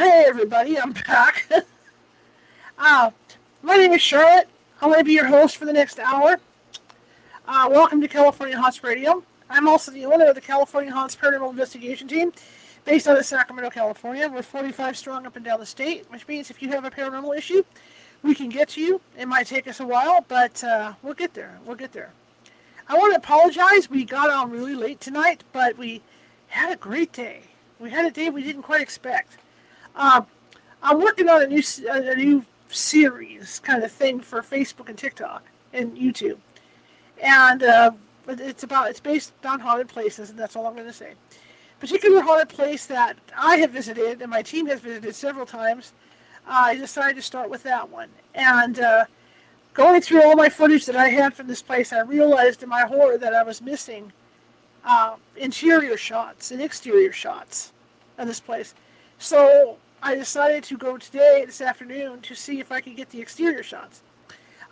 hey everybody, I'm back. uh, my name is Charlotte. I'm going to be your host for the next hour. Uh, welcome to California Haunts Radio. I'm also the owner of the California Haunts Paranormal Investigation Team, based out of Sacramento, California. We're 45 strong up and down the state, which means if you have a paranormal issue, we can get to you. It might take us a while, but uh, we'll get there. We'll get there. I want to apologize. We got on really late tonight, but we had a great day. We had a day we didn't quite expect. Uh, I'm working on a new a new series kind of thing for Facebook and TikTok and YouTube, and uh, it's about it's based on haunted places, and that's all I'm going to say. Particular haunted place that I have visited and my team has visited several times. Uh, I decided to start with that one, and uh, going through all my footage that I had from this place, I realized in my horror that I was missing uh, interior shots and exterior shots of this place. So I decided to go today, this afternoon, to see if I could get the exterior shots.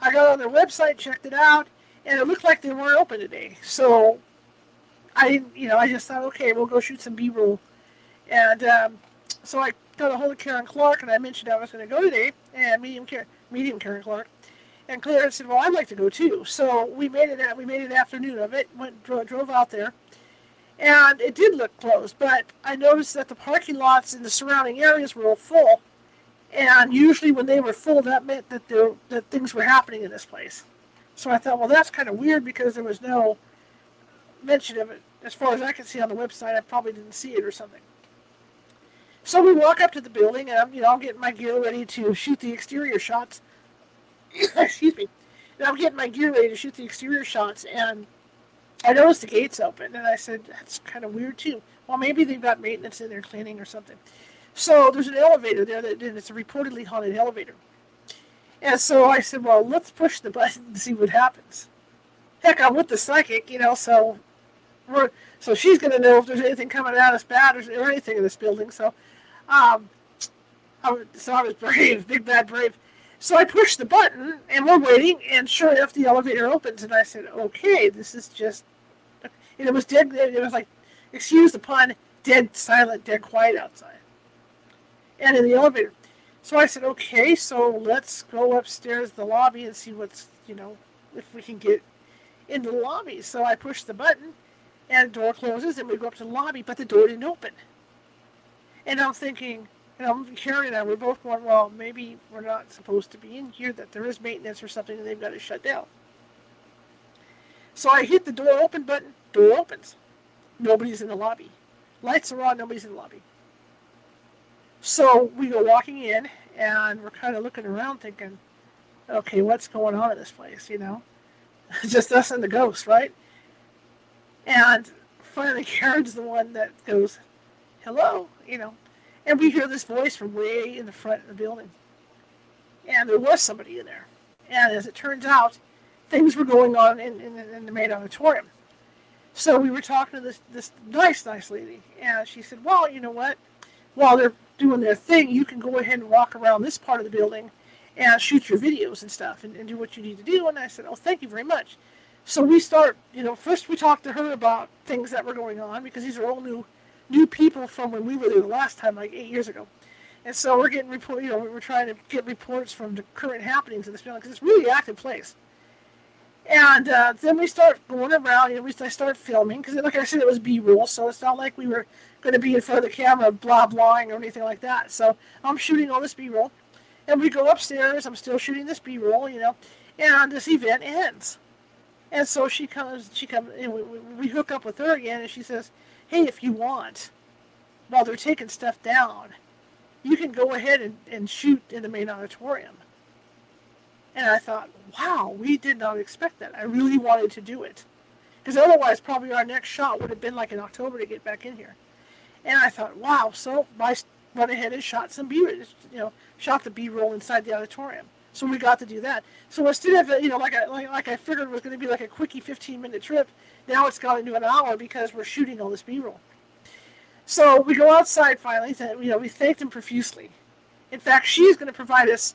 I got on their website, checked it out, and it looked like they weren't open today. So I, you know, I just thought, okay, we'll go shoot some B-roll. And um, so I got a hold of Karen Clark, and I mentioned I was going to go today, and medium, medium Karen Clark. And Claire said, "Well, I'd like to go too." So we made it. We made an afternoon of it. Went drove out there, and it did look closed. But I noticed that the parking lots in the surrounding areas were all full, and usually when they were full, that meant that there that things were happening in this place. So I thought, well, that's kind of weird because there was no mention of it as far as I can see on the website. I probably didn't see it or something. So we walk up to the building, and I'm, you know, I'm getting my gear ready to shoot the exterior shots excuse me. And I'm getting my gear ready to shoot the exterior shots, and I noticed the gates open, and I said, that's kind of weird too. Well, maybe they've got maintenance in there cleaning or something. So there's an elevator there, that, it's a reportedly haunted elevator. And so I said, well, let's push the button and see what happens. Heck, I'm with the psychic, you know, so we're so she's going to know if there's anything coming at us bad or, or anything in this building. So, um, I, so I was brave, big bad brave. So I pushed the button, and we're waiting, and sure enough, the elevator opens, and I said, "Okay, this is just." And it was dead. It was like, excuse the pun, dead silent, dead quiet outside, and in the elevator. So I said, "Okay, so let's go upstairs the lobby and see what's you know if we can get into the lobby." So I push the button, and the door closes, and we go up to the lobby, but the door didn't open. And I'm thinking, and I'm Carrie and I, we're both going, well, maybe we're not supposed to be in here, that there is maintenance or something, and they've got to shut down. So I hit the door open button, door opens. Nobody's in the lobby. Lights are on, nobody's in the lobby. So we go walking in, and we're kind of looking around thinking, okay, what's going on in this place, you know? Just us and the ghost, right? And finally, Karen's the one that goes, hello, you know, and we hear this voice from way in the front of the building. And there was somebody in there. And as it turns out, things were going on in, in, in the main auditorium. So we were talking to this, this nice, nice lady. And she said, well, you know what? While they're doing their thing, you can go ahead and walk around this part of the building and shoot your videos and stuff and, and do what you need to do. And I said, oh, thank you very much. So we start, you know, first we talked to her about things that were going on because these are all new new people from when we were there the last time, like eight years ago. And so we're getting report, you know, we're trying to get reports from the current happenings in this building because it's really active place. And uh, then we start going around, know, we I start filming because, like I said, it was B-roll, so it's not like we were going to be in front of the camera blah blahing or anything like that. So I'm shooting all this B-roll, and we go upstairs. I'm still shooting this B-roll, you know, and this event ends. And so she comes, she comes, and we, we hook up with her again, and she says, hey, if you want, while they're taking stuff down, you can go ahead and, and shoot in the main auditorium. And I thought, wow, we did not expect that. I really wanted to do it. Because otherwise, probably our next shot would have been like in October to get back in here. And I thought, wow, so I went ahead and shot some B, you know, shot the B-roll inside the auditorium. So we got to do that. So instead of, you know, like I, like, like I figured it was going to be like a quickie 15-minute trip, now it's gone into an hour because we're shooting all this B-roll. So we go outside finally. And you know, we thanked him profusely. In fact, she's going to provide us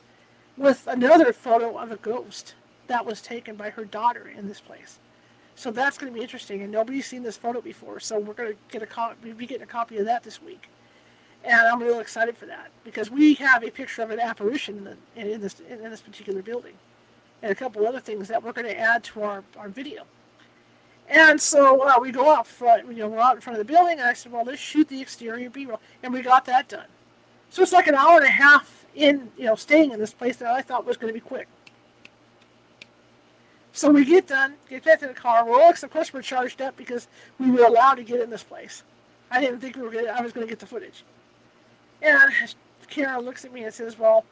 with another photo of a ghost that was taken by her daughter in this place. So that's going to be interesting, and nobody's seen this photo before. So we're going to get a copy. We'll Be getting a copy of that this week. and I'm real excited for that because we have a picture of an apparition in, the, in this in this particular building, and a couple other things that we're going to add to our, our video. And so uh, we go out front, you know, we're out in front of the building, and I said, well, let's shoot the exterior B-roll, and we got that done. So it's like an hour and a half in, you know, staying in this place that I thought was going to be quick. So we get done, get back to the car. We're all, of course, we're charged up because we were allowed to get in this place. I didn't think we were gonna, I was going to get the footage. And Karen looks at me and says, "Well,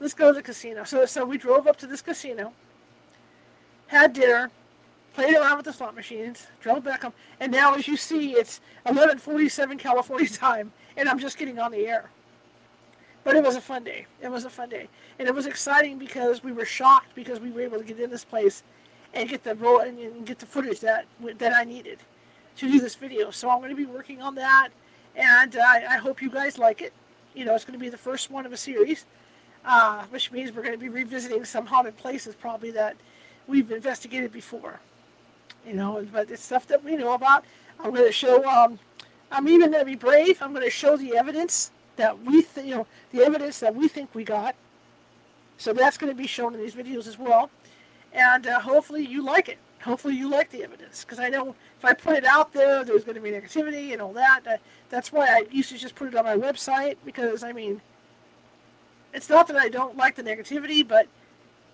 let's go to the casino." So, so we drove up to this casino, had dinner, played around with the slot machines, drove back home, and now, as you see, it's 11:47 California time, and I'm just getting on the air. But it was a fun day. It was a fun day, and it was exciting because we were shocked because we were able to get in this place and get the roll and get the footage that that I needed to do this video. So I'm going to be working on that, and I hope you guys like it. You know, it's going to be the first one of a series, uh, which means we're going to be revisiting some haunted places probably that we've investigated before. You know, but it's stuff that we know about. I'm going to show. Um, I'm even going to be brave. I'm going to show the evidence that we, th- you know, the evidence that we think we got. So that's going to be shown in these videos as well, and uh, hopefully you like it. Hopefully you like the evidence because I know if I put it out there, there's going to be negativity and all that. Uh, that's why I used to just put it on my website because I mean, it's not that I don't like the negativity, but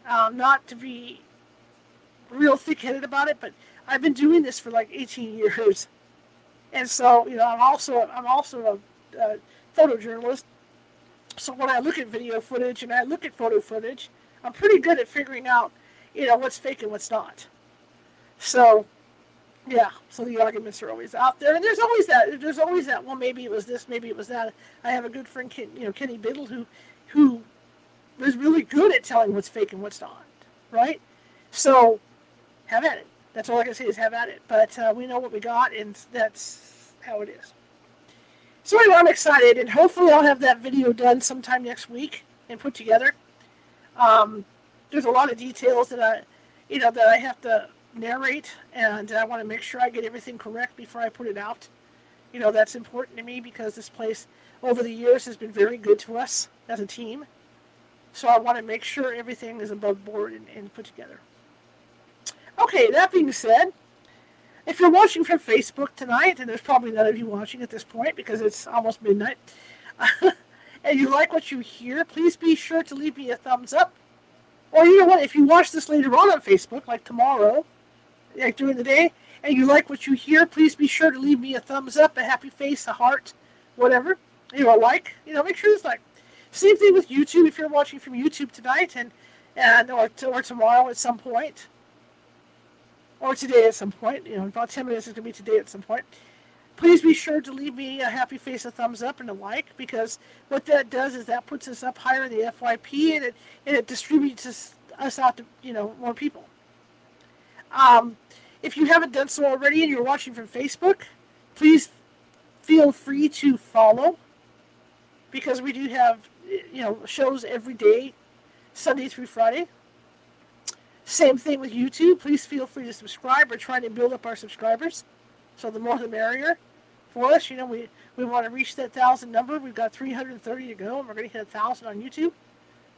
um, not to be real thick-headed about it. But I've been doing this for like 18 years, and so you know I'm also I'm also a, a photojournalist. So when I look at video footage and I look at photo footage, I'm pretty good at figuring out, you know, what's fake and what's not. So, yeah. So the arguments are always out there, and there's always that. There's always that. Well, maybe it was this. Maybe it was that. I have a good friend, Ken, you know, Kenny Biddle, who, who, was really good at telling what's fake and what's not. Right. So, have at it. That's all I can say is have at it. But uh, we know what we got, and that's how it is. So anyway, I'm excited, and hopefully I'll have that video done sometime next week and put together. Um, there's a lot of details that I, you know, that I have to narrate, and I want to make sure I get everything correct before I put it out. You know, that's important to me because this place over the years has been very good to us as a team. So I want to make sure everything is above board and, and put together. Okay, that being said, if you're watching from Facebook tonight, and there's probably none of you watching at this point because it's almost midnight, and you like what you hear, please be sure to leave me a thumbs up. Or you know what, if you watch this later on on Facebook, like tomorrow, like during the day, and you like what you hear, please be sure to leave me a thumbs up, a happy face, a heart, whatever. You know, a like. You know, make sure it's like. Same thing with YouTube. If you're watching from YouTube tonight and and or, or tomorrow at some point, or today at some point, you know, about 10 minutes is going to be today at some point. Please be sure to leave me a happy face, a thumbs up, and a like because what that does is that puts us up higher in the FYP and it and it distributes us, us out to you know more people. Um, if you haven't done so already and you're watching from Facebook, please feel free to follow because we do have you know shows every day, Sunday through Friday. Same thing with YouTube. Please feel free to subscribe. We're trying to build up our subscribers, so the more the merrier for us. You know, we, we want to reach that thousand number. We've got 330 to go, and we're going to hit a thousand on YouTube.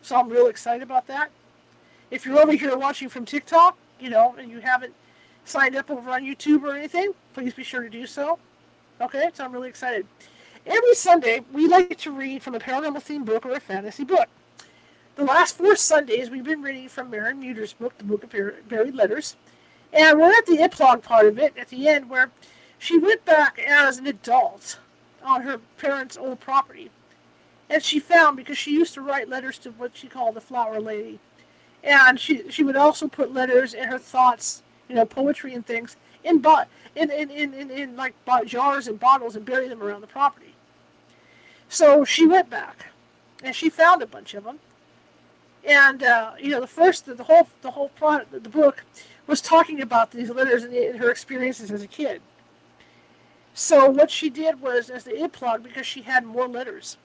So I'm real excited about that. If you're over here watching from TikTok, you know, and you haven't signed up over on YouTube or anything, please be sure to do so. Okay, so I'm really excited. Every Sunday, we like to read from a paranormal themed book or a fantasy book. The last four Sundays, we've been reading from Maren Muter's book, The Book of Buried Letters. And we're at the epilogue part of it, at the end, where she went back as an adult on her parents' old property. And she found, because she used to write letters to what she called the Flower Lady. And she, she would also put letters and her thoughts, you know, poetry and things, in, bo- in, in, in, in, in like jars and bottles and bury them around the property. So she went back, and she found a bunch of them and uh, you know the first the whole the whole plot the book was talking about these letters and, the, and her experiences as a kid. So what she did was as the epilogue because she had more letters.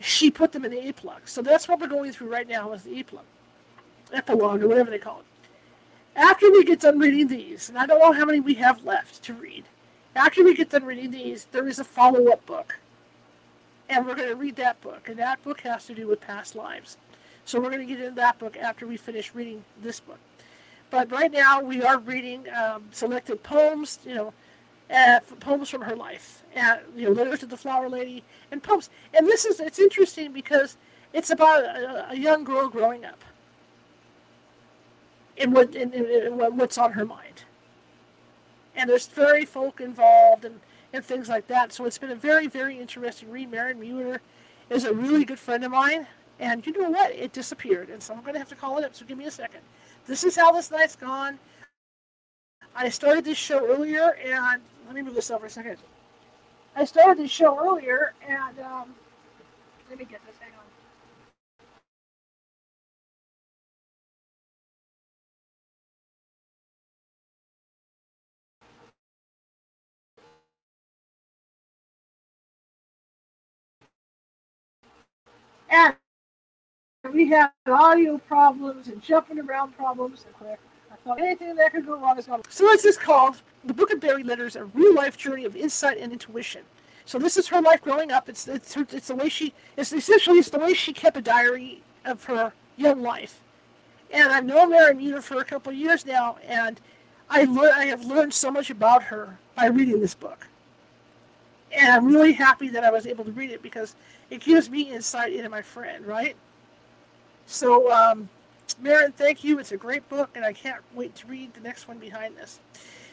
She put them in the epilogue. So that's what we're going through right now is the epilogue, epilogue or whatever they call it. After we get done reading these, and I don't know how many we have left to read. After we get done reading these, there is a follow-up book And we're going to read that book. And that book has to do with past lives. So we're going to get into that book after we finish reading this book. But right now we are reading um, selected poems, you know, uh, poems from her life, and you know, letters to the flower lady, and poems. And this is it's interesting because it's about a, a young girl growing up, and what what's on her mind. And there's very folk involved and, and things like that. So it's been a very very interesting read. Maren Muter is a really good friend of mine, and you know what? It disappeared, and so I'm going to have to call it up. So give me a second. This is how this night's gone. I started this show earlier, and let me move this over a second. I started this show earlier, and um, let me get this. Hang on. And we had audio problems and jumping around problems. And anything that could go wrong is gone. So this called? The Book of Buried Letters, a real life journey of insight and intuition. So this is her life growing up. It's it's her, it's the way she it's essentially it's the way she kept a diary of her young life. And I've known Maren Muter for a couple of years now, and I learn I have learned so much about her by reading this book. And I'm really happy that I was able to read it because it gives me insight into my friend, right? So um, Maren, thank you. It's a great book, and I can't wait to read the next one behind this.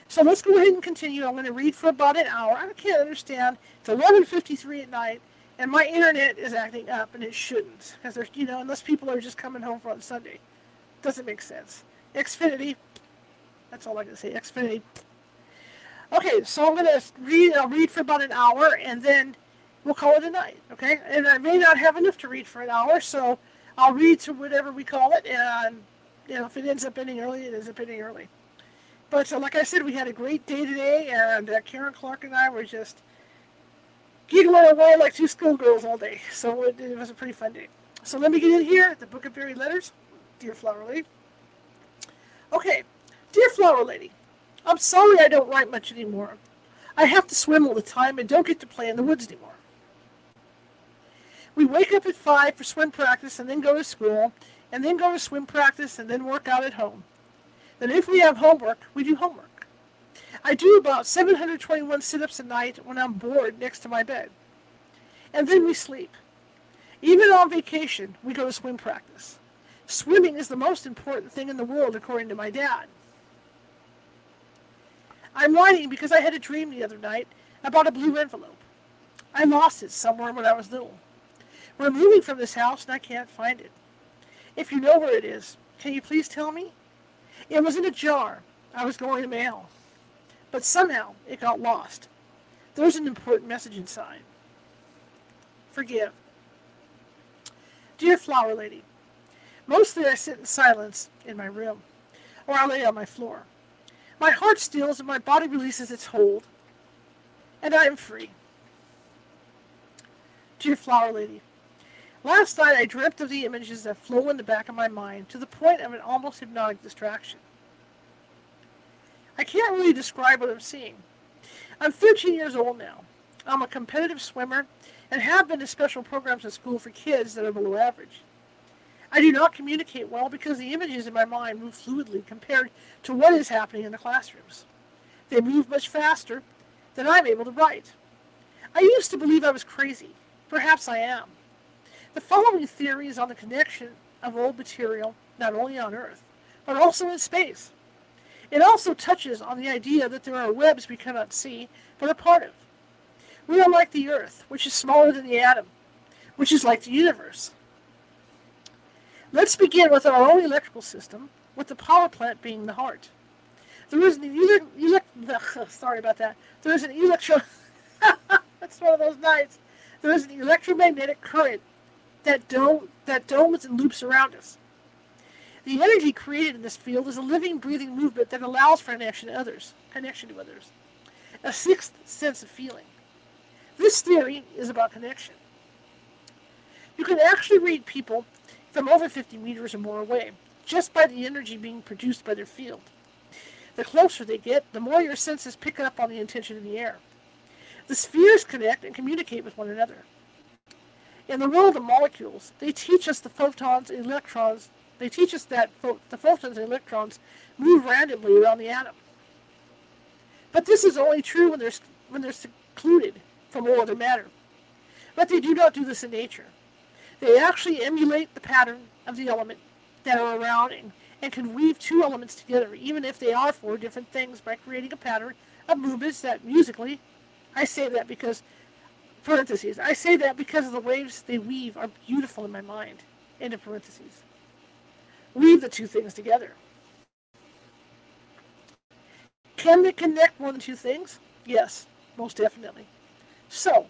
So let's go ahead and continue. I'm going to read for about an hour. I can't understand. It's 11:53 at night, and my internet is acting up, and it shouldn't, because there's you know unless people are just coming home from Sunday, doesn't make sense. Xfinity. That's all I can say. Xfinity. Okay, so I'm going to read. I'll read for about an hour, and then we'll call it a night. Okay, and I may not have enough to read for an hour, so I'll read to whatever we call it, and you know if it ends up ending early, it ends up ending early. But uh, like I said, we had a great day today, and uh, Karen Clark and I were just giggling away like two schoolgirls all day. So it, it, was a pretty fun day. So let me get in here. The Book of Buried Letters, Dear Flower Lady. Okay, Dear Flower Lady, I'm sorry I don't write much anymore. I have to swim all the time and don't get to play in the woods anymore. We wake up at 5 for swim practice and then go to school, and then go to swim practice and then work out at home. Then if we have homework, we do homework. I do about 721 sit-ups a night when I'm bored next to my bed. And then we sleep. Even on vacation, we go to swim practice. Swimming is the most important thing in the world, according to my dad. I'm writing because I had a dream the other night about a blue envelope. I lost it somewhere when I was little. We're moving from this house and I can't find it. If you know where it is, can you please tell me? It was in a jar I was going to mail, but somehow it got lost. There's an important message inside. Forgive. Dear Flower Lady, mostly I sit in silence in my room, or I lay on my floor. My heart steals and my body releases its hold, and I am free. Dear Flower Lady, Last night I dreamt of the images that flow in the back of my mind to the point of an almost hypnotic distraction. I can't really describe what I'm seeing. I'm 13 years old now. I'm a competitive swimmer and have been to special programs at school for kids that are below average. I do not communicate well because the images in my mind move fluidly compared to what is happening in the classrooms. They move much faster than I'm able to write. I used to believe I was crazy. Perhaps I am. The following theory is on the connection of old material not only on Earth, but also in space. It also touches on the idea that there are webs we cannot see, but are part of. We are like the Earth, which is smaller than the atom, which is like the universe. Let's begin with our own electrical system, with the power plant being the heart. There is an elect, sorry about that. There is an electro. that's one of those nights. There is an electromagnetic current that dome that domes and loops around us. The energy created in this field is a living, breathing movement that allows for connection to others, connection to others, a sixth sense of feeling. This theory is about connection. You can actually read people from over 50 meters or more away just by the energy being produced by their field. The closer they get, the more your senses pick up on the intention in the air. The spheres connect and communicate with one another. In the world of molecules, they teach us the photons electrons. They teach us that the photons and electrons move randomly around the atom. But this is only true when they're, when they're secluded from all other matter. But they do not do this in nature. They actually emulate the pattern of the element that are around and, and can weave two elements together, even if they are four different things, by creating a pattern of movements that musically, I say that because parentheses. I say that because of the waves they weave are beautiful in my mind. End of parentheses. Weave the two things together. Can they connect more than two things? Yes, most definitely. So,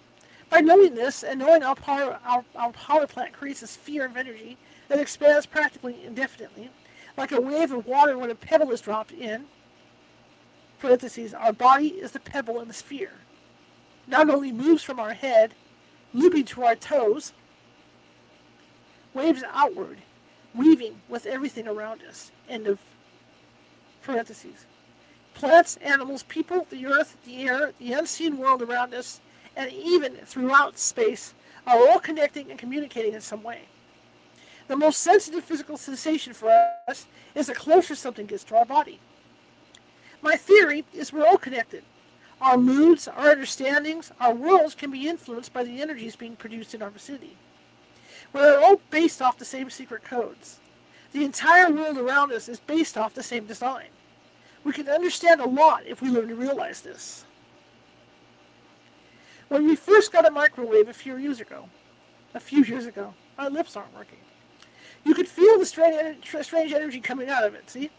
by knowing this and knowing our power, our, our power plant creates a sphere of energy that expands practically indefinitely, like a wave of water when a pebble is dropped in, parentheses, our body is the pebble in the sphere not only moves from our head, looping to our toes, waves outward, weaving with everything around us. End of parentheses. Plants, animals, people, the earth, the air, the unseen world around us, and even throughout space are all connecting and communicating in some way. The most sensitive physical sensation for us is the closer something gets to our body. My theory is we're all connected. Our moods, our understandings, our worlds can be influenced by the energies being produced in our vicinity. We're all based off the same secret codes. The entire world around us is based off the same design. We can understand a lot if we learn to realize this. When we first got a microwave a few years ago, a few years ago, my lips aren't working. You could feel the strange energy coming out of it, see?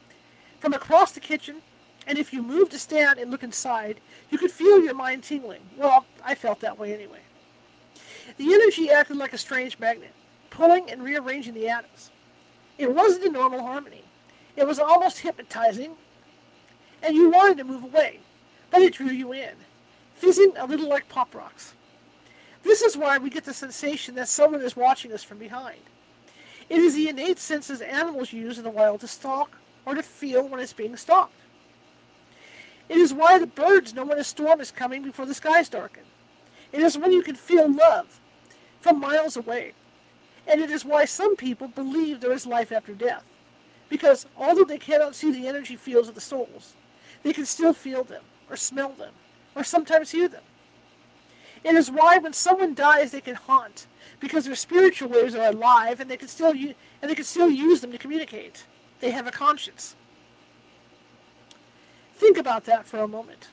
From across the kitchen, and if you moved to stand and look inside, you could feel your mind tingling. Well, I felt that way anyway. The energy acted like a strange magnet, pulling and rearranging the atoms. It wasn't a normal harmony. It was almost hypnotizing, and you wanted to move away, but it drew you in, fizzing a little like pop rocks. This is why we get the sensation that someone is watching us from behind. It is the innate senses animals use in the wild to stalk or to feel when it's being stalked. It is why the birds know when a storm is coming before the skies darken. It is when you can feel love from miles away. And it is why some people believe there is life after death. Because although they cannot see the energy fields of the souls, they can still feel them, or smell them, or sometimes hear them. It is why when someone dies they can haunt, because their spiritual waves are alive and they can still and they can still use them to communicate. They have a conscience. Think about that for a moment.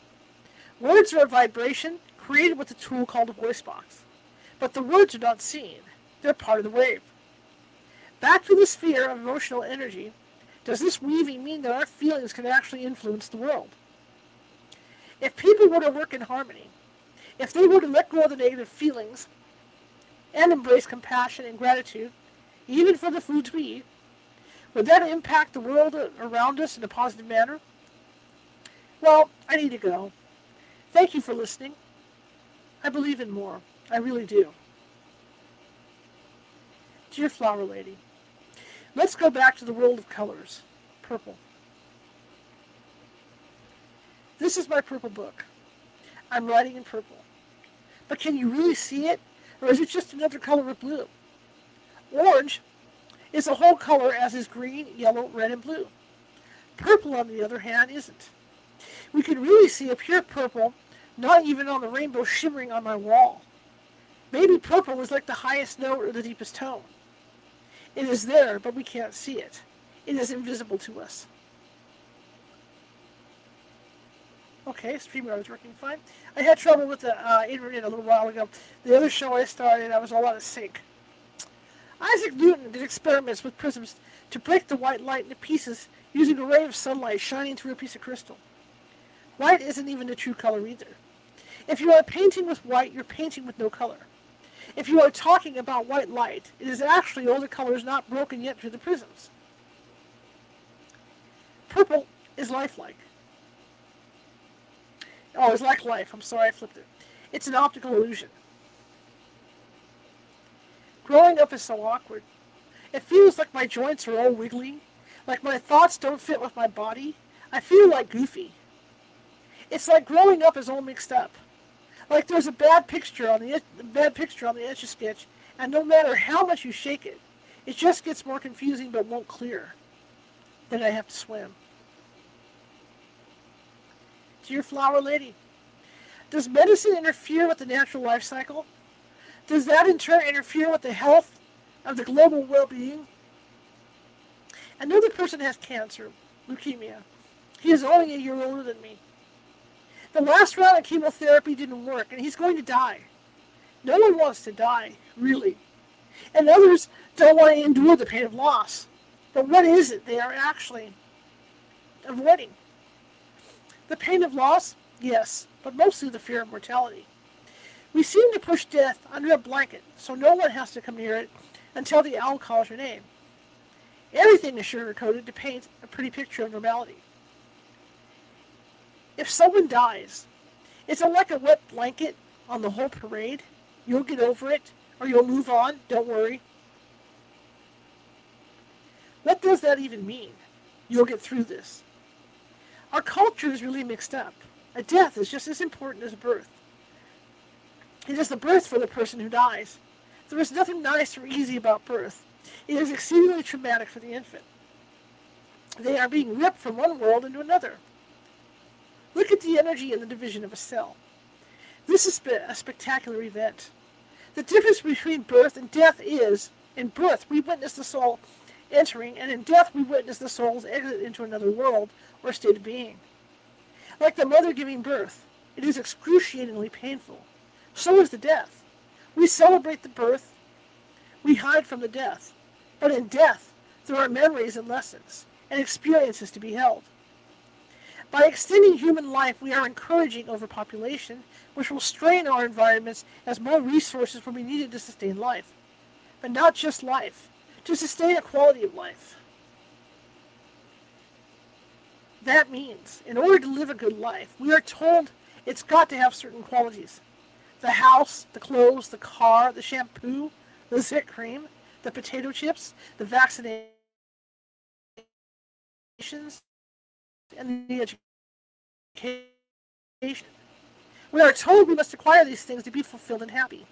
Words are a vibration created with a tool called a voice box. But the words are not seen. They're part of the wave. Back to the sphere of emotional energy, does this weaving mean that our feelings can actually influence the world? If people were to work in harmony, if they were to let go of the negative feelings and embrace compassion and gratitude, even for the foods we eat, would that impact the world around us in a positive manner? Well, I need to go. Thank you for listening. I believe in more. I really do. Dear Flower Lady, let's go back to the world of colors. Purple. This is my purple book. I'm writing in purple. But can you really see it? Or is it just another color of blue? Orange is a whole color as is green, yellow, red, and blue. Purple, on the other hand, isn't. We could really see a pure purple, not even on the rainbow shimmering on my wall. Maybe purple is like the highest note or the deepest tone. It is there, but we can't see it. It is invisible to us. Okay, StreamYard is working fine. I had trouble with the uh, internet a little while ago. The other show I started, I was all out of sync. Isaac Newton did experiments with prisms to break the white light into pieces using a ray of sunlight shining through a piece of crystal. White isn't even a true color either. If you are painting with white, you're painting with no color. If you are talking about white light, it is actually all the colors not broken yet through the prisms. Purple is lifelike. Oh, it's like life. I'm sorry I flipped it. It's an optical illusion. Growing up is so awkward. It feels like my joints are all wiggly, like my thoughts don't fit with my body. I feel like Goofy. It's like growing up is all mixed up. Like there's a bad picture on the bad picture on the etch a sketch, And no matter how much you shake it, it just gets more confusing but won't clear. Then I have to swim. Dear Flower Lady, does medicine interfere with the natural life cycle? Does that in turn interfere with the health of the global well-being? Another person has cancer, leukemia. He is only a year older than me. The last round of chemotherapy didn't work, and he's going to die. No one wants to die, really. And others don't want to endure the pain of loss. But what is it they are actually avoiding? The pain of loss? Yes, but mostly the fear of mortality. We seem to push death under a blanket so no one has to come near it until the owl calls your name. Everything is sugar-coated to paint a pretty picture of normality. If someone dies, it's like a wet blanket on the whole parade. You'll get over it, or you'll move on. Don't worry. What does that even mean? You'll get through this. Our culture is really mixed up. A death is just as important as a birth. It is the birth for the person who dies. There is nothing nice or easy about birth. It is exceedingly traumatic for the infant. They are being ripped from one world into another. Look at the energy in the division of a cell. This is a spectacular event. The difference between birth and death is, in birth, we witness the soul entering, and in death, we witness the soul's exit into another world or state of being. Like the mother giving birth, it is excruciatingly painful. So is the death. We celebrate the birth, we hide from the death. But in death, there are memories and lessons, and experiences to be held. By extending human life, we are encouraging overpopulation, which will strain our environments as more resources will be needed to sustain life. But not just life, to sustain a quality of life. That means, in order to live a good life, we are told it's got to have certain qualities. The house, the clothes, the car, the shampoo, the zit cream, the potato chips, the vaccinations, and the education. We are told we must acquire these things to be fulfilled and happy.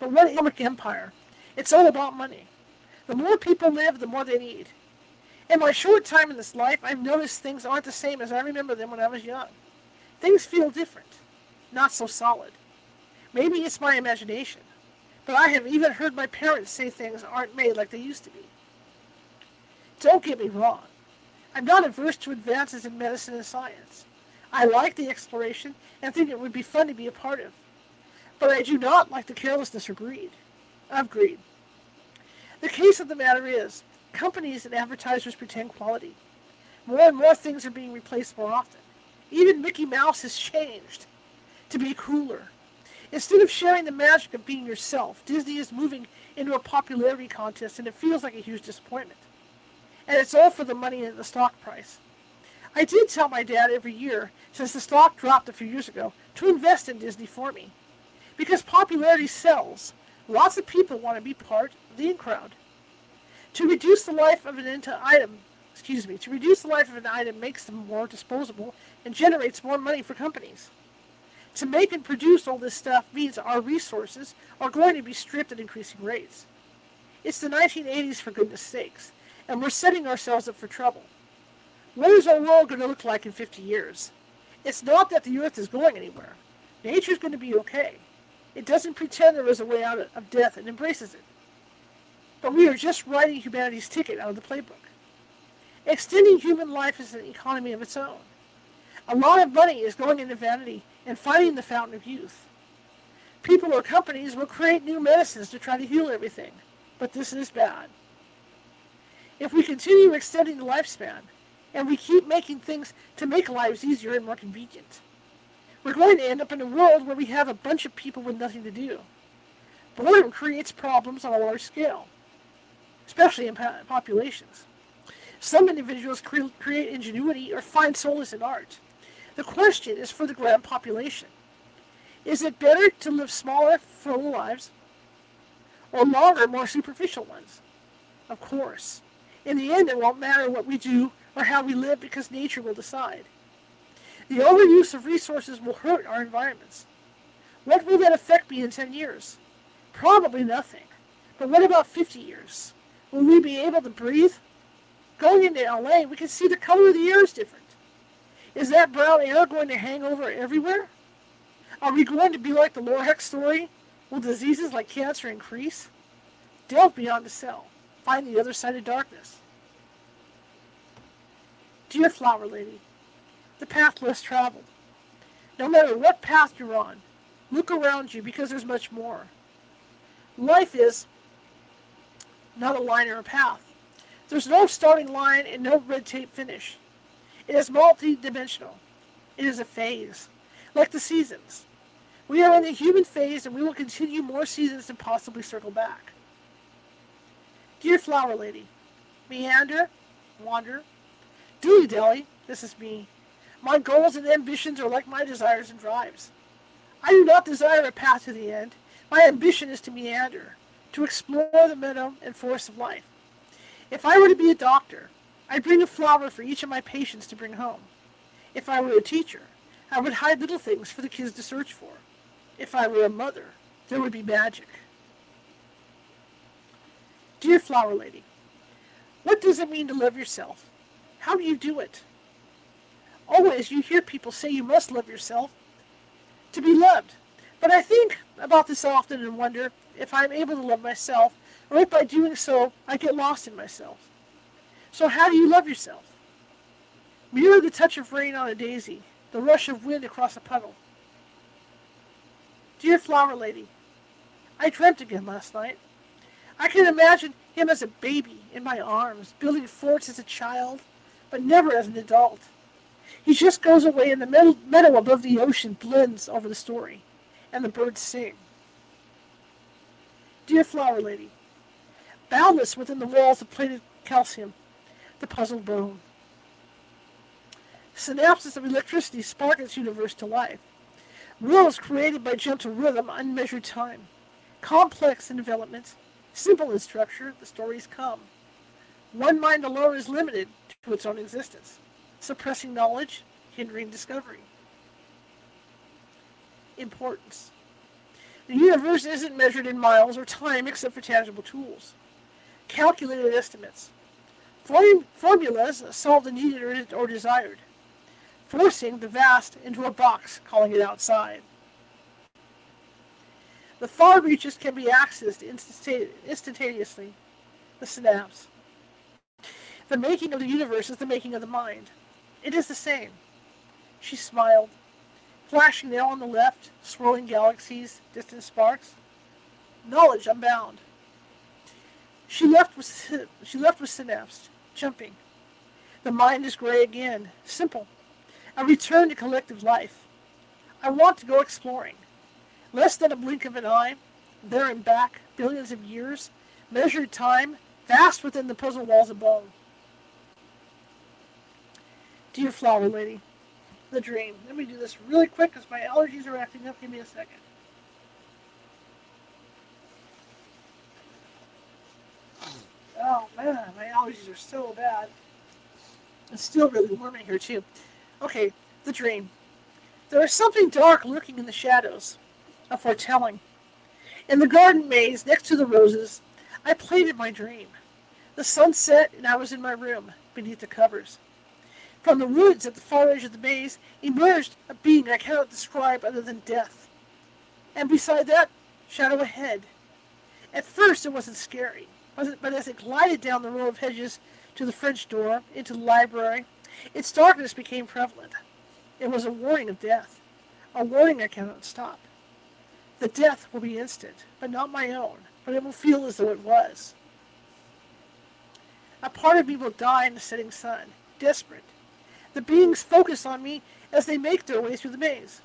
But what Islamic empire? It's all about money. The more people live, the more they need. In my short time in this life, I've noticed things aren't the same as I remember them when I was young. Things feel different, not so solid. Maybe it's my imagination, but I have even heard my parents say things aren't made like they used to be. Don't get me wrong. I'm not averse to advances in medicine and science. I like the exploration and think it would be fun to be a part of. But I do not like the carelessness or greed of greed. The case of the matter is, companies and advertisers pretend quality. More and more things are being replaced more often. Even Mickey Mouse has changed to be cooler. Instead of sharing the magic of being yourself, Disney is moving into a popularity contest and it feels like a huge disappointment and it's all for the money and the stock price. I did tell my dad every year, since the stock dropped a few years ago, to invest in Disney for me. Because popularity sells. Lots of people want to be part of the in crowd. To reduce the life of an item, excuse me, to reduce the life of an item makes them more disposable and generates more money for companies. To make and produce all this stuff means our resources are going to be stripped at increasing rates. It's the 1980s for goodness sakes and we're setting ourselves up for trouble. What is our world going to look like in 50 years? It's not that the earth is going anywhere. Nature is going to be okay. It doesn't pretend there is a way out of death and embraces it. But we are just writing humanity's ticket out of the playbook. Extending human life is an economy of its own. A lot of money is going into vanity and finding the fountain of youth. People or companies will create new medicines to try to heal everything, but this is bad. If we continue extending the lifespan, and we keep making things to make lives easier and more convenient, we're going to end up in a world where we have a bunch of people with nothing to do. Boredom creates problems on a large scale, especially in populations. Some individuals cre create ingenuity or find solace in art. The question is for the grand population. Is it better to live smaller, full lives, or longer, more superficial ones? Of course. In the end, it won't matter what we do or how we live because nature will decide. The overuse of resources will hurt our environments. What will that effect be in 10 years? Probably nothing. But what about 50 years? Will we be able to breathe? Going into LA, we can see the color of the air is different. Is that brown air going to hang over everywhere? Are we going to be like the Lorax story? Will diseases like cancer increase? Delve beyond the cell. Find the other side of darkness. Dear Flower Lady, the path less traveled. No matter what path you're on, look around you because there's much more. Life is not a line or a path. There's no starting line and no red tape finish. It is multi-dimensional. It is a phase, like the seasons. We are in the human phase and we will continue more seasons and possibly circle back. Dear Flower Lady, meander, wander, dilly dally, this is me. My goals and ambitions are like my desires and drives. I do not desire a path to the end. My ambition is to meander, to explore the meadow and forest of life. If I were to be a doctor, I'd bring a flower for each of my patients to bring home. If I were a teacher, I would hide little things for the kids to search for. If I were a mother, there would be magic. Dear Flower Lady, what does it mean to love yourself? How do you do it? Always you hear people say you must love yourself to be loved. But I think about this often and wonder if I'm able to love myself, or if by doing so I get lost in myself. So how do you love yourself? Mirror the touch of rain on a daisy, the rush of wind across a puddle. Dear Flower Lady, I dreamt again last night. I can imagine him as a baby in my arms, building forts as a child, but never as an adult. He just goes away and the meadow above the ocean blends over the story, and the birds sing. Dear Flower Lady, boundless within the walls of plated calcium, the puzzled bone. Synapses of electricity spark its universe to life. Worlds created by gentle rhythm, unmeasured time. Complex in development, simple in structure, the stories come. One mind alone is limited to its own existence, suppressing knowledge, hindering discovery. Importance. The universe isn't measured in miles or time except for tangible tools. Calculated estimates. Form formulas solve the needed or desired. Forcing the vast into a box, calling it outside. The far reaches can be accessed instantaneously. The synapse. The making of the universe is the making of the mind. It is the same. She smiled. Flashing now on the left, swirling galaxies, distant sparks. Knowledge unbound. She left with she left with synapse, jumping. The mind is gray again, simple. A return to collective life. I want to go exploring. Less than a blink of an eye, there and back, billions of years, measured time, vast within the puzzle walls of bone. Dear Flower Lady, the dream. Let me do this really quick because my allergies are acting up. Give me a second. Oh man, my allergies are so bad. It's still really warm in here too. Okay, the dream. There is something dark lurking in the shadows, a foretelling. In the garden maze next to the roses, I played in my dream. The sun set and I was in my room, beneath the covers. From the woods at the far edge of the maze emerged a being I cannot describe other than death. And beside that, shadow ahead. At first it wasn't scary, but as it glided down the row of hedges to the French door, into the library, its darkness became prevalent. It was a warning of death, a warning I cannot stop. The death will be instant, but not my own, but it will feel as though it was. A part of me will die in the setting sun, desperate, the beings focus on me as they make their way through the maze.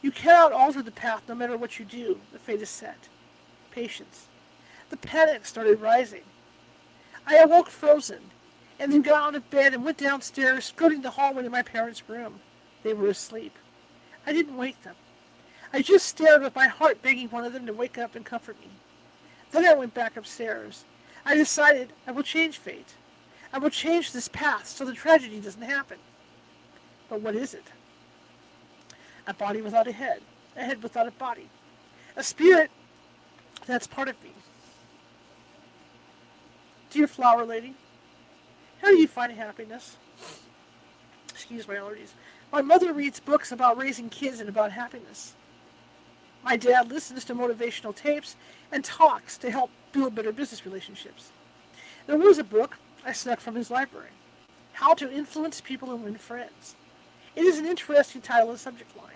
You cannot alter the path no matter what you do. The fate is set. Patience. The panic started rising. I awoke frozen, and then got out of bed and went downstairs, skirting the hallway to my parents' room. They were asleep. I didn't wake them. I just stared with my heart begging one of them to wake up and comfort me. Then I went back upstairs. I decided I will change fate. I will change this path so the tragedy doesn't happen. But what is it? A body without a head, a head without a body, a spirit that's part of me. Dear flower lady, how do you find happiness? Excuse my allergies. My mother reads books about raising kids and about happiness. My dad listens to motivational tapes and talks to help build better business relationships. There was a book I snuck from his library, How to Influence People and Win Friends. It is an interesting title and subject line.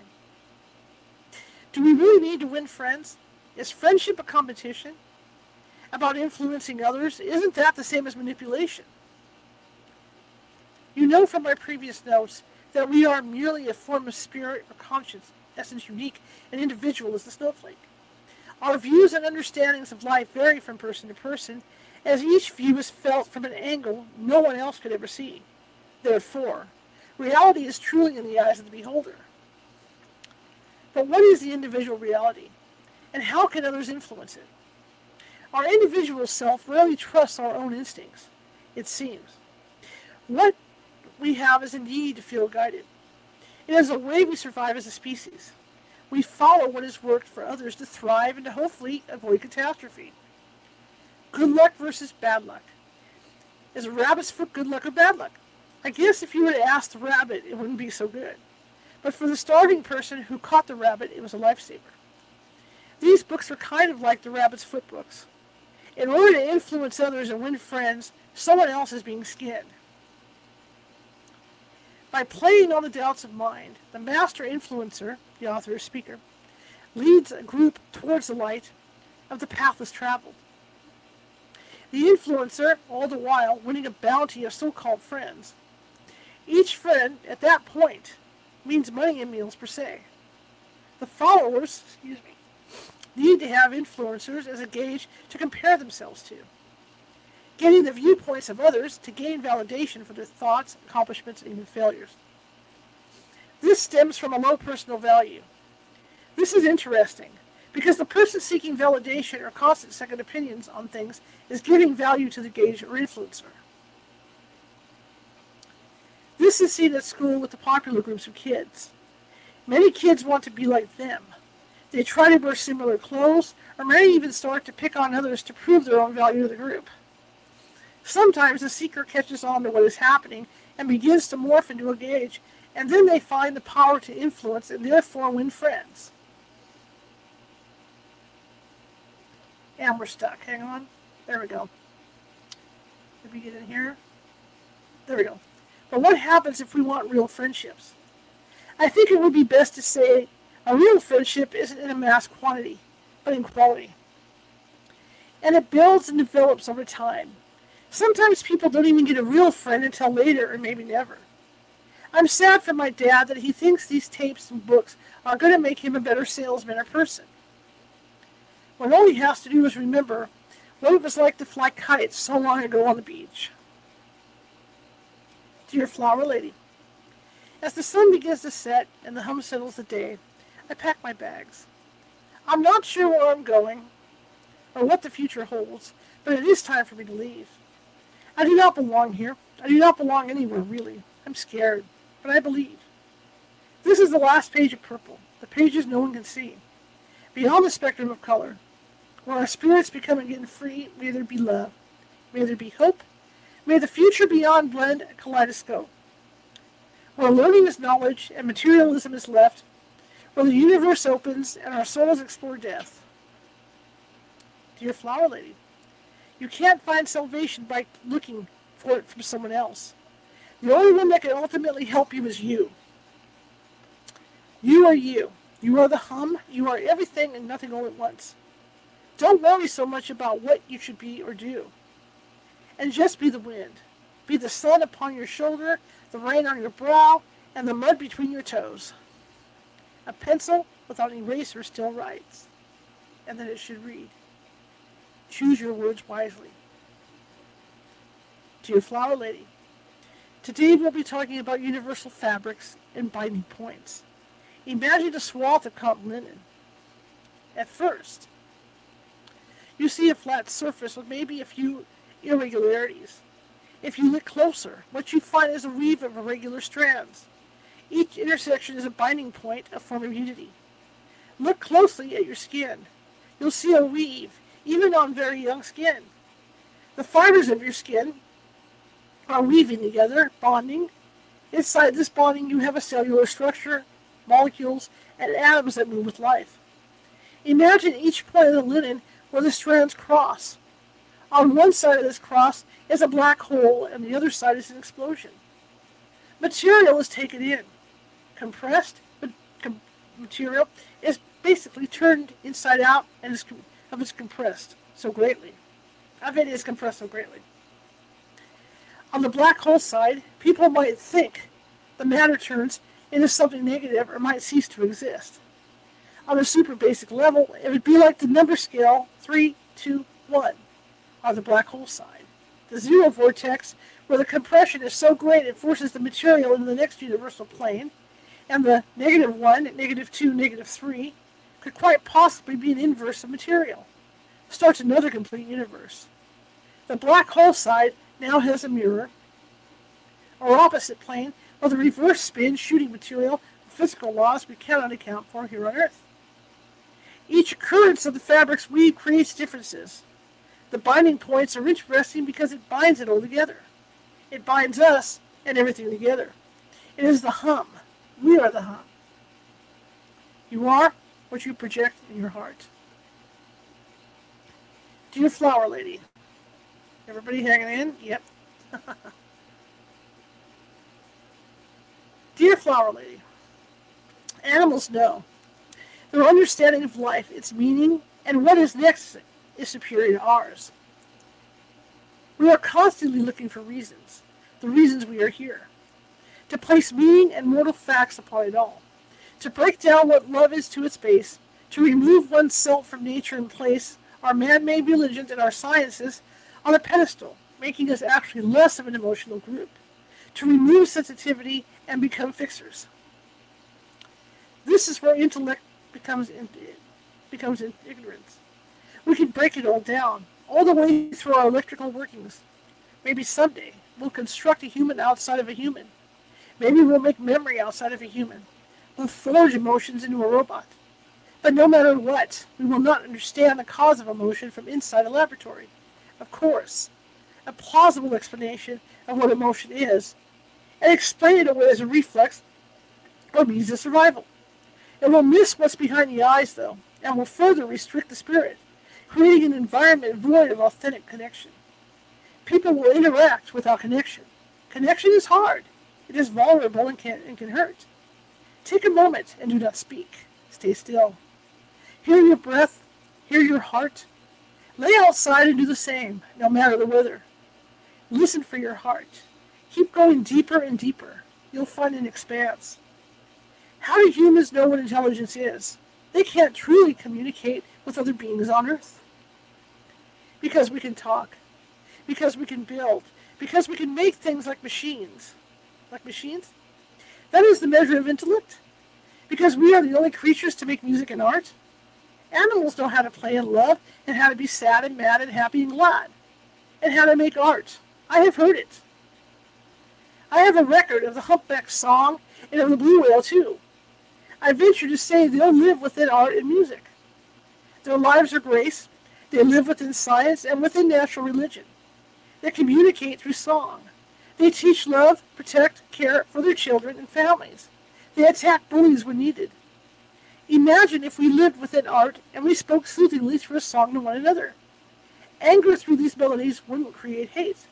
Do we really need to win friends? Is friendship a competition? About influencing others? Isn't that the same as manipulation? You know from my previous notes that we are merely a form of spirit or conscience, essence unique and individual as the snowflake. Our views and understandings of life vary from person to person, as each view is felt from an angle no one else could ever see. Therefore, reality is truly in the eyes of the beholder. But what is the individual reality, and how can others influence it? Our individual self rarely trusts our own instincts, it seems. What we have is a need to feel guided. It is a way we survive as a species. We follow what has worked for others to thrive and to hopefully avoid catastrophe. Good luck versus bad luck. Is a rabbit's foot good luck or bad luck? I guess if you would ask the rabbit, it wouldn't be so good. But for the starving person who caught the rabbit, it was a lifesaver. These books are kind of like the rabbit's foot books. In order to influence others and win friends, someone else is being skinned. By playing on the doubts of mind, the master influencer, the author or speaker, leads a group towards the light of the pathless traveled. The influencer, all the while, winning a bounty of so-called friends. Each friend, at that point, means money and meals per se. The followers, excuse me, need to have influencers as a gauge to compare themselves to getting the viewpoints of others to gain validation for their thoughts, accomplishments, and even failures. This stems from a low personal value. This is interesting because the person seeking validation or constant second opinions on things is giving value to the gauge or influencer. This is seen at school with the popular groups of kids. Many kids want to be like them. They try to wear similar clothes, or may even start to pick on others to prove their own value to the group. Sometimes the seeker catches on to what is happening and begins to morph into a gauge, and then they find the power to influence and therefore win friends. And we're stuck. Hang on. There we go. Let me get in here. There we go. But what happens if we want real friendships? I think it would be best to say a real friendship isn't in a mass quantity, but in quality. And it builds and develops over time. Sometimes people don't even get a real friend until later or maybe never. I'm sad for my dad that he thinks these tapes and books are going to make him a better salesman or person. When all he has to do is remember what it was like to fly kites so long ago on the beach. Dear Flower Lady, as the sun begins to set and the hum settles the day, I pack my bags. I'm not sure where I'm going or what the future holds, but it is time for me to leave. I do not belong here. I do not belong anywhere, really. I'm scared, but I believe. This is the last page of purple, the pages no one can see. Beyond the spectrum of color, where our spirits become again free, may there be love, may there be hope, may the future beyond blend a kaleidoscope. Where learning is knowledge and materialism is left, where the universe opens and our souls explore death. Dear Flower Lady, you can't find salvation by looking for it from someone else. The only one that can ultimately help you is you. You are you. You are the hum. You are everything and nothing all at once. Don't worry so much about what you should be or do. And just be the wind. Be the sun upon your shoulder, the rain on your brow, and the mud between your toes. A pencil without an eraser still writes. And then it should read. Choose your words wisely. To your flower lady, today we'll be talking about universal fabrics and binding points. Imagine a swath of cotton linen. At first, you see a flat surface with maybe a few irregularities. If you look closer, what you find is a weave of irregular strands. Each intersection is a binding point, a form of unity. Look closely at your skin. You'll see a weave, even on very young skin. The fibers of your skin are weaving together, bonding. Inside this bonding, you have a cellular structure, molecules, and atoms that move with life. Imagine each point of the linen where the strands cross. On one side of this cross is a black hole, and the other side is an explosion. Material is taken in. Compressed material is basically turned inside out and is, is compressed so greatly. Of it is compressed so greatly. On the black hole side, people might think the matter turns into something negative or might cease to exist. On a super basic level, it would be like the number scale 3, 2, 1 on the black hole side. The zero vortex, where the compression is so great it forces the material into the next universal plane, and the negative 1, negative 2, negative 3 could quite possibly be an inverse of material. Starts another complete universe. The black hole side now has a mirror, or opposite plane, where the reverse spin shooting material the physical laws we cannot account for here on Earth. Each occurrence of the fabric's weave creates differences. The binding points are interesting because it binds it all together. It binds us and everything together. It is the hum. We are the hum. You are what you project in your heart. Dear Flower Lady. Everybody hanging in? Yep. Dear Flower Lady. Animals know their understanding of life, its meaning, and what is next is superior to ours. We are constantly looking for reasons, the reasons we are here, to place meaning and mortal facts upon it all, to break down what love is to its base, to remove oneself from nature and place our man-made religions and our sciences on a pedestal, making us actually less of an emotional group, to remove sensitivity and become fixers. This is where intellect becomes becomes ignorance. We can break it all down, all the way through our electrical workings. Maybe someday we'll construct a human outside of a human. Maybe we'll make memory outside of a human. We'll forge emotions into a robot. But no matter what, we will not understand the cause of emotion from inside a laboratory. Of course, a plausible explanation of what emotion is, and explain it away as a reflex or means of survival. It will miss what's behind the eyes, though, and will further restrict the spirit, creating an environment void of authentic connection. People will interact without connection. Connection is hard. It is vulnerable and can, and can hurt. Take a moment and do not speak. Stay still. Hear your breath. Hear your heart. Lay outside and do the same, no matter the weather. Listen for your heart. Keep going deeper and deeper. You'll find an expanse. How do humans know what intelligence is? They can't truly communicate with other beings on Earth. Because we can talk. Because we can build. Because we can make things like machines. Like machines? That is the measure of intellect. Because we are the only creatures to make music and art. Animals know how to play and love, and how to be sad and mad and happy and glad, and how to make art. I have heard it. I have a record of the humpback song and of the blue whale, too. I venture to say they'll live within art and music. Their lives are grace. They live within science and within natural religion. They communicate through song. They teach love, protect, care for their children and families. They attack bullies when needed. Imagine if we lived within art and we spoke soothingly through a song to one another. Anger through these melodies wouldn't create hate.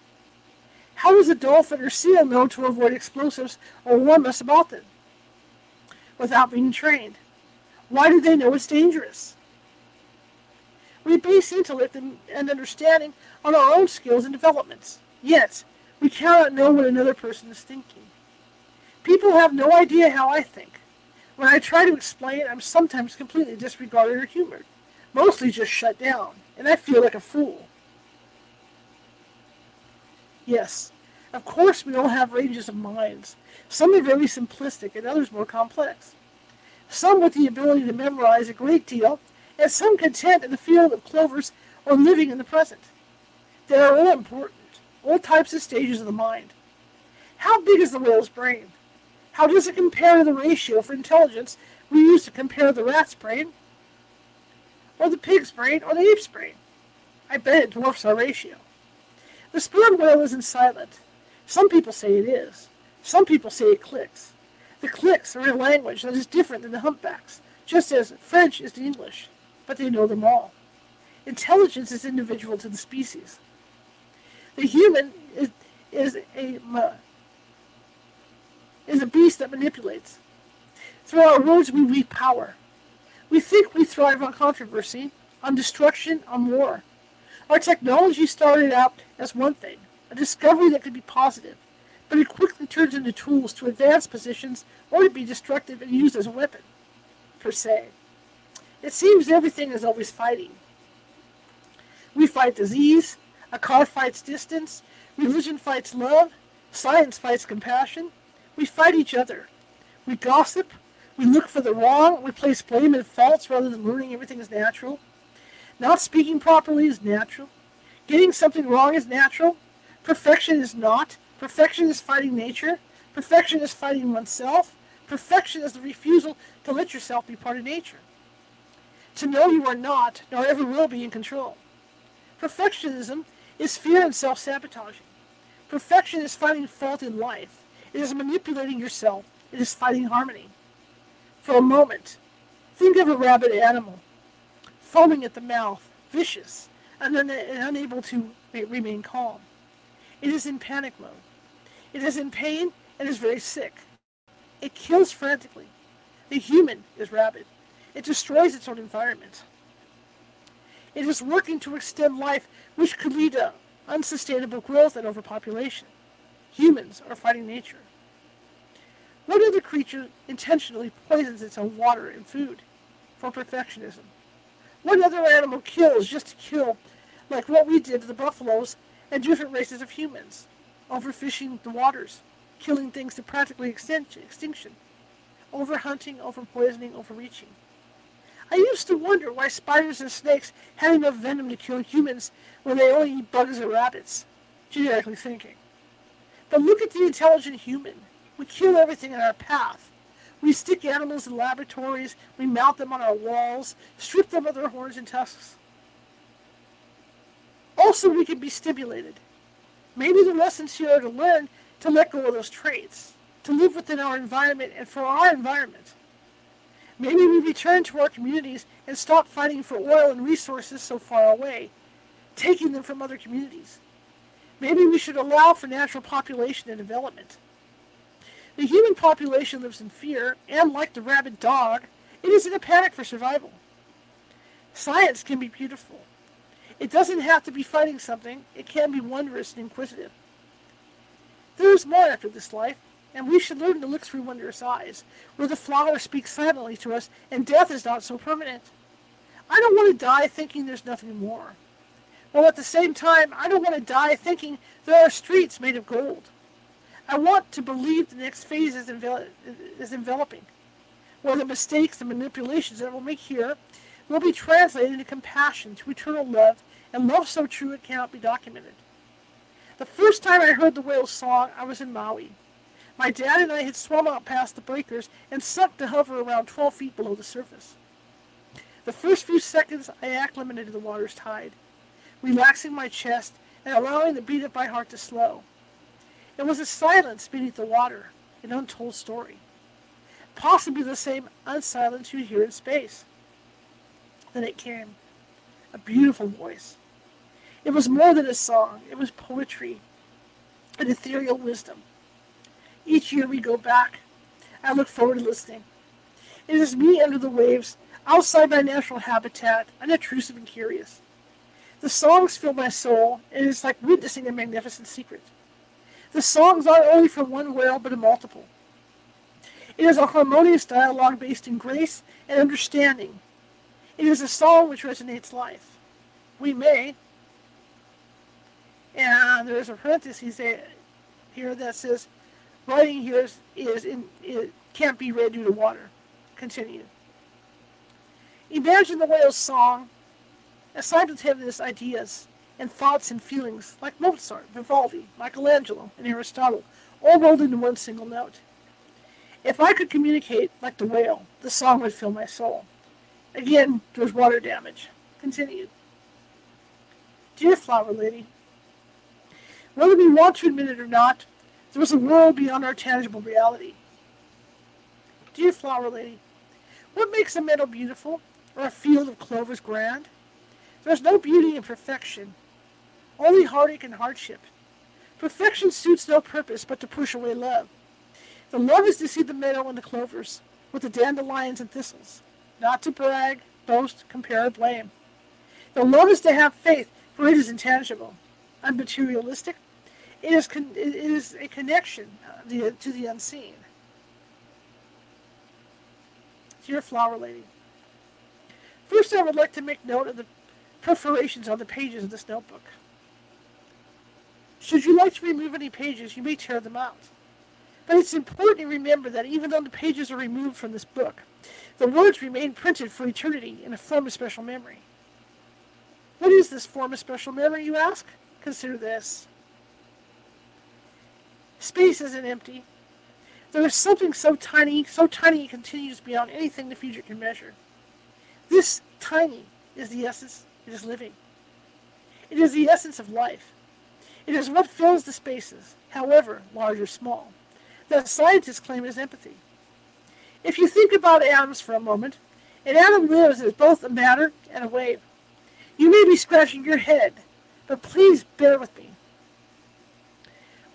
How does a dolphin or seal know to avoid explosives or warn us about them? without being trained? Why do they know it's dangerous? We base intellect and, and understanding on our own skills and developments. Yet, we cannot know what another person is thinking. People have no idea how I think. When I try to explain, I'm sometimes completely disregarded or humored, mostly just shut down, and I feel like a fool. Yes, of course we all have ranges of minds, some are very simplistic and others more complex. Some with the ability to memorize a great deal, and some content in the field of clovers or living in the present. They are all important, all types of stages of the mind. How big is the whale's brain? How does it compare to the ratio for intelligence we use to compare the rat's brain? Or the pig's brain or the ape's brain? I bet it dwarfs our ratio. The sperm whale isn't silent. Some people say it is. Some people say it clicks. The clicks are a language that is different than the humpbacks, just as French is to English, but they know them all. Intelligence is individual to the species. The human is, is a is a beast that manipulates. Through our words, we reap power. We think we thrive on controversy, on destruction, on war. Our technology started out as one thing, a discovery that could be positive, but it quickly turns into tools to advance positions or to be destructive and used as a weapon, per se. It seems everything is always fighting. We fight disease, a car fights distance, religion fights love, science fights compassion. We fight each other. We gossip, we look for the wrong, we place blame and faults rather than learning everything is natural. Not speaking properly is natural. Getting something wrong is natural. Perfection is not. Perfection is fighting nature. Perfection is fighting oneself. Perfection is the refusal to let yourself be part of nature. To know you are not, nor ever will be in control. Perfectionism is fear and self-sabotaging. Perfection is finding fault in life. It is manipulating yourself. It is fighting harmony. For a moment, think of a rabid animal, foaming at the mouth, vicious, and, un- and unable to remain calm. It is in panic mode. It is in pain and is very sick. It kills frantically. The human is rabid. It destroys its own environment. It is working to extend life, which could lead to unsustainable growth and overpopulation. Humans are fighting nature. What other creature intentionally poisons its own water and food for perfectionism? What other animal kills just to kill, like what we did to the buffaloes and different races of humans, overfishing the waters, killing things to practically extinction, overhunting, overpoisoning, overreaching? I used to wonder why spiders and snakes had enough venom to kill humans when they only eat bugs or rabbits, genetically thinking. But look at the intelligent human. We kill everything in our path. We stick animals in laboratories, we mount them on our walls, strip them of their horns and tusks. Also, we can be stimulated. Maybe the lessons here are to learn to let go of those traits, to live within our environment and for our environment. Maybe we return to our communities and stop fighting for oil and resources so far away, taking them from other communities. Maybe we should allow for natural population and development. The human population lives in fear, and like the rabid dog, it is in a panic for survival. Science can be beautiful. It doesn't have to be fighting something, it can be wondrous and inquisitive. There is more after this life, and we should learn to look through wondrous eyes, where the flower speaks silently to us, and death is not so permanent. I don't want to die thinking there's nothing more. While at the same time, I don't want to die thinking there are streets made of gold. I want to believe the next phase is, envel- is enveloping, where the mistakes and manipulations that we'll make here will be translated into compassion to eternal love, and love so true it cannot be documented. The first time I heard the whale's song, I was in Maui. My dad and I had swum out past the breakers and sunk to hover around 12 feet below the surface. The first few seconds, I acclimated to the water's tide, relaxing my chest and allowing the beat of my heart to slow. It was a silence beneath the water, an untold story. Possibly the same unsilence you hear in space. Then it came, a beautiful voice. It was more than a song, it was poetry, an ethereal wisdom. Each year we go back. I look forward to listening. It is me under the waves, outside my natural habitat, unobtrusive and curious. The songs fill my soul, and it is like witnessing a magnificent secret. The songs aren't only from one whale, but a multiple. It is a harmonious dialogue based in grace and understanding. It is a song which resonates life. We may, and there is a parenthesis here that says, Writing here is, is in, it can't be read due to water. Continue. Imagine the whale's song as simultaneous ideas and thoughts and feelings like Mozart, Vivaldi, Michelangelo, and Aristotle, all rolled into one single note. If I could communicate like the whale, the song would fill my soul. Again, there's water damage. Continue. Dear Flower Lady, Whether we want to admit it or not, there is a world beyond our tangible reality. Dear Flower Lady, what makes a meadow beautiful, or a field of clovers grand? There is no beauty in perfection, only heartache and hardship. Perfection suits no purpose but to push away love. The love is to see the meadow and the clovers, with the dandelions and thistles, not to brag, boast, compare, or blame. The love is to have faith, for it is intangible, unmaterialistic. It is, con- it is a connection uh, to the unseen. Dear Flower Lady, first I would like to make note of the perforations on the pages of this notebook. Should you like to remove any pages, you may tear them out. But it's important to remember that even though the pages are removed from this book, the words remain printed for eternity in a form of special memory. What is this form of special memory, you ask? Consider this. Space isn't empty. There is something so tiny, so tiny it continues beyond anything the future can measure. This tiny is the essence, it is living. It is the essence of life. It is what fills the spaces, however large or small, that scientists claim is empathy. If you think about atoms for a moment, an atom lives as both a matter and a wave. You may be scratching your head, but please bear with me.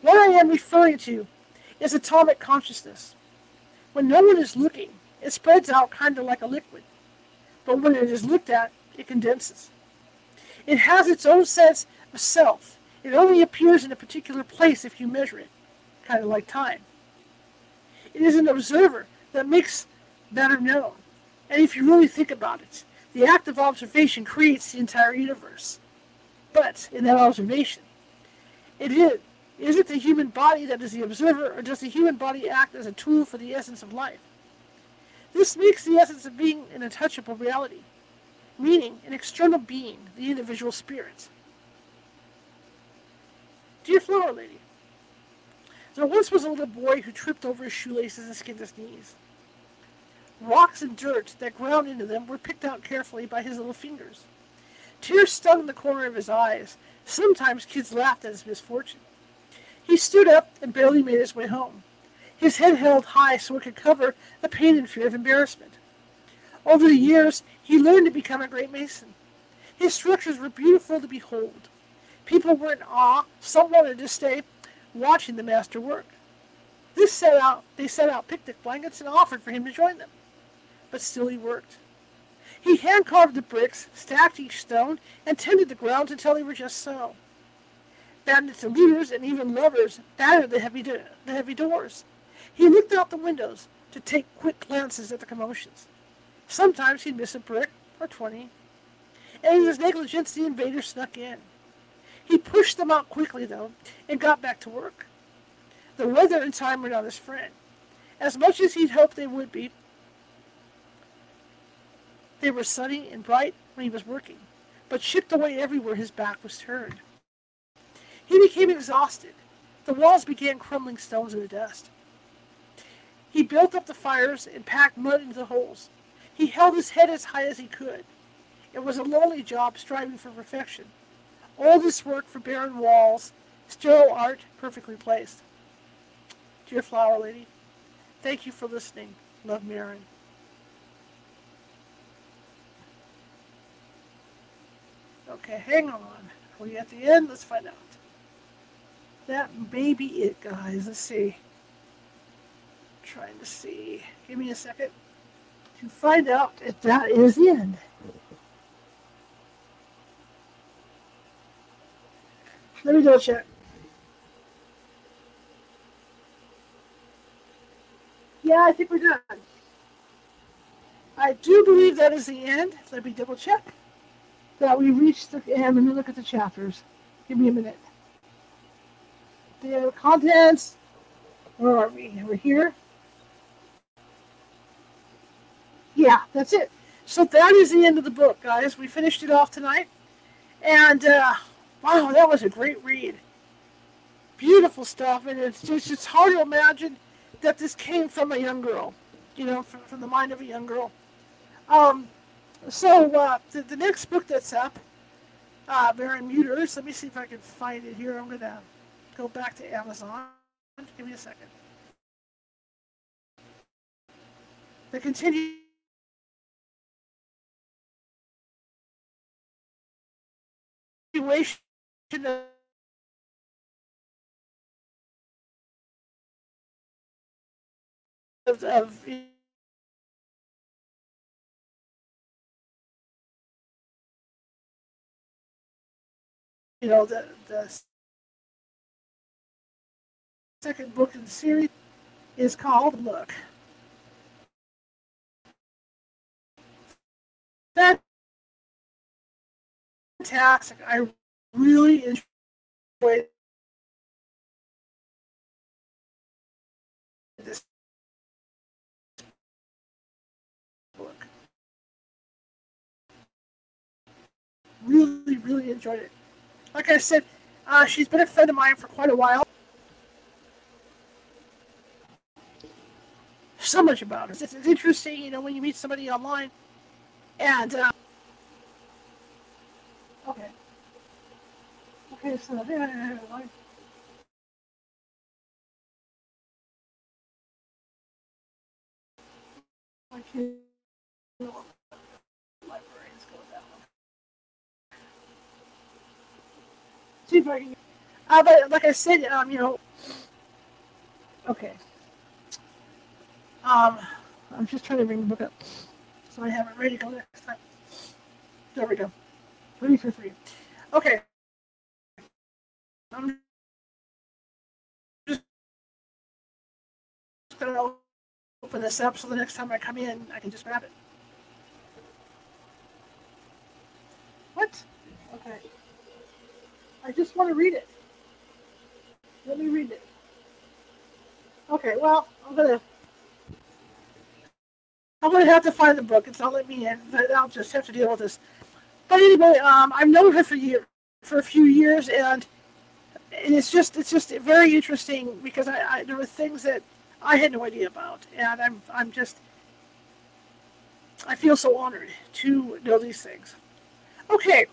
What I am referring to is atomic consciousness. When no one is looking, it spreads out kind of like a liquid. But when it is looked at, it condenses. It has its own sense of self it only appears in a particular place if you measure it, kind of like time. It is an observer that makes matter known. And if you really think about it, the act of observation creates the entire universe. But in that observation, it is is it the human body that is the observer, or does the human body act as a tool for the essence of life? This makes the essence of being an untouchable reality, meaning an external being, the individual spirit. Dear Flower Lady, there once was a little boy who tripped over his shoelaces and skinned his knees. Rocks and dirt that ground into them were picked out carefully by his little fingers. Tears stung the corner of his eyes. Sometimes kids laughed at his misfortune. He stood up and barely made his way home, his head held high so it could cover the pain and fear of embarrassment. Over the years, he learned to become a great mason. His structures were beautiful to behold. People were in awe. Some wanted to stay watching the master work. This set out, they set out picnic blankets and offered for him to join them. But still he worked. He hand carved the bricks, stacked each stone, and tended the ground until they were just so. Bandits and looters and even lovers battered the heavy, do- the heavy doors. He looked out the windows to take quick glances at the commotions. Sometimes he'd miss a brick or twenty, and in his negligence the invaders snuck in. He pushed them out quickly, though, and got back to work. The weather and time were not his friend. As much as he'd hoped they would be, they were sunny and bright when he was working, but chipped away everywhere his back was turned. He became exhausted. The walls began crumbling stones into dust. He built up the fires and packed mud into the holes. He held his head as high as he could. It was a lonely job striving for perfection. All this work for barren walls, sterile art perfectly placed. Dear Flower Lady, thank you for listening. Love, Maren. Okay, hang on. Are we at the end? Let's find out. That may be it, guys. Let's see. trying to see. Give me a second to find out if that is the end. Let me double check. Yeah, I think we're done. I do believe that is the end. Let me double check that we reached the end. Let me look at the chapters. Give me a minute. The contents. Where are we? We're here. Yeah, that's it. So that is the end of the book, guys. We finished it off tonight. And uh, Wow, that was a great read. Beautiful stuff, and it's just it's hard to imagine that this came from a young girl, you know, from, from the mind of a young girl. Um, so uh, the, the next book that's up, uh, Maren Muter's. Let me see if I can find it here. I'm gonna go back to Amazon. Give me a second. The continuation of of, of you know, the, the second book in the series is called Look. Fantastic. I really enjoyed this book. Really, really enjoyed it like I said, uh, she's been a friend of mine for quite a while. So much about her. It's, it's interesting, you know, when you meet somebody online. And, uh, okay. Okay, so there, like, go see if I can. Uh, but like I said, um, you know. Okay. Um, I'm just trying to bring the book up so I have it ready to go next time. There we go. Ready for free. Okay. I'm just gonna open this up so the next time I come in, I can just grab it. What? Okay. I just want to read it. Let me read it. Okay, well, I'm gonna I'm gonna have to find the book. It's not let me in. but I'll just have to deal with this. But anyway, um, I've known her for year for a few years, and and it's just it's just very interesting because I, I there were things that I had no idea about, and I'm I'm just I feel so honored to know these things. Okay,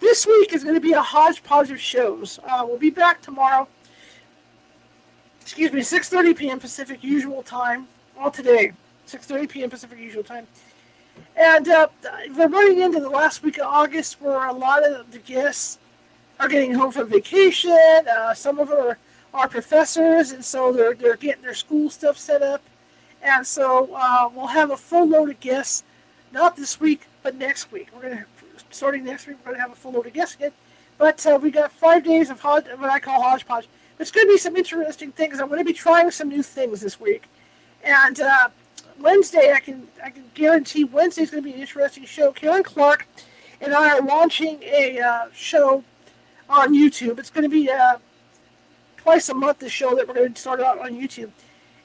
this week is going to be a hodgepodge of shows. Uh, we'll be back tomorrow. Excuse me, 6:30 p.m. Pacific usual time. All today, 6:30 p.m. Pacific usual time. And uh, we're running into the last week of August, where a lot of the guests are getting home from vacation. Uh, some of them are, are, professors, and so they're they're getting their school stuff set up. And so uh, we'll have a full load of guests, not this week, but next week. We're gonna starting next week, we're going to have a full load of guests again. But uh, we got five days of hod- what I call hodgepodge. There's going to be some interesting things. I'm going to be trying some new things this week. And uh, Wednesday, I can I can guarantee Wednesday's going to be an interesting show. Karen Clark and I are launching a uh, show on YouTube. It's going to be uh, twice a month. The show that we're going to start out on YouTube,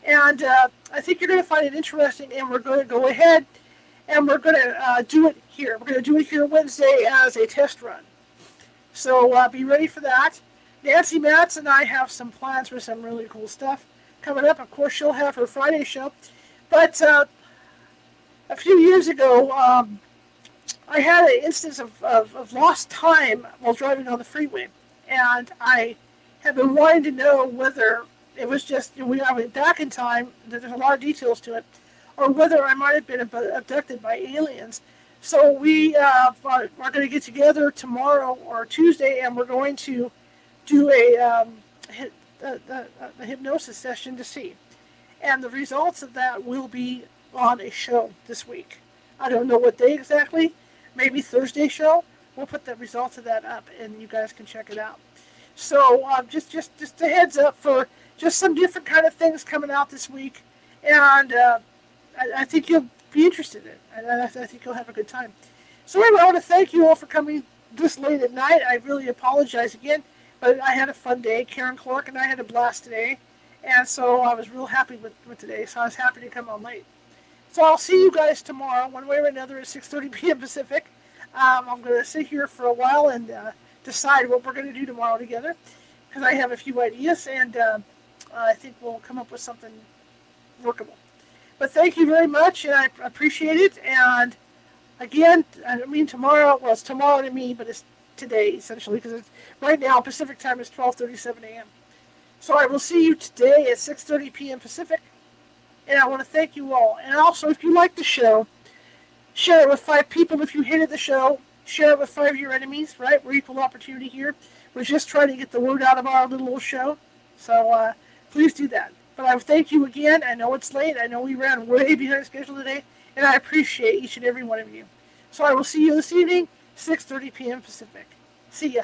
and uh, I think you're going to find it interesting. And we're going to go ahead and we're going to uh, do it here. We're going to do it here Wednesday as a test run. So uh, be ready for that. Nancy Matz and I have some plans for some really cool stuff coming up. Of course, she'll have her Friday show. But uh, a few years ago, um, I had an instance of, of, of, lost time while driving on the freeway. And I have been wanting to know whether it was just, you know, we, went back in time, there's a lot of details to it, or whether I might have been abducted by aliens. So we uh, are, are going to get together tomorrow or Tuesday, and we're going to do a, um, a, a, a hypnosis session to see. And the results of that will be on a show this week. I don't know what day exactly. Maybe Thursday show. We'll put the results of that up, and you guys can check it out. So um, just just just a heads up for just some different kind of things coming out this week, and uh, I, I think you'll be interested in. And I, I think you'll have a good time. So anyway, I want to thank you all for coming this late at night. I really apologize again, but I had a fun day. Karen Clark and I had a blast today, and so I was real happy with, with today. So I was happy to come on late. So I'll see you guys tomorrow, one way or another, at 6:30 p.m. Pacific. Um, I'm going to sit here for a while and uh, decide what we're going to do tomorrow together, because I have a few ideas, and uh, I think we'll come up with something workable. But thank you very much, and I appreciate it. And again, I mean tomorrow. Well, it's tomorrow to me, but it's today, essentially, because right now Pacific time is 12:37 a.m. So I will see you today at 6:30 p.m. Pacific, and I want to thank you all. And also, if you like the show, share it with five people. If you hated the show, share it with five of your enemies. Right? We're equal opportunity here. We're just trying to get the word out of our little show. So uh, please do that. But I thank you again. I know it's late. I know we ran way behind schedule today, and I appreciate each and every one of you. So I will see you this evening, 6:30 p.m. Pacific. See ya.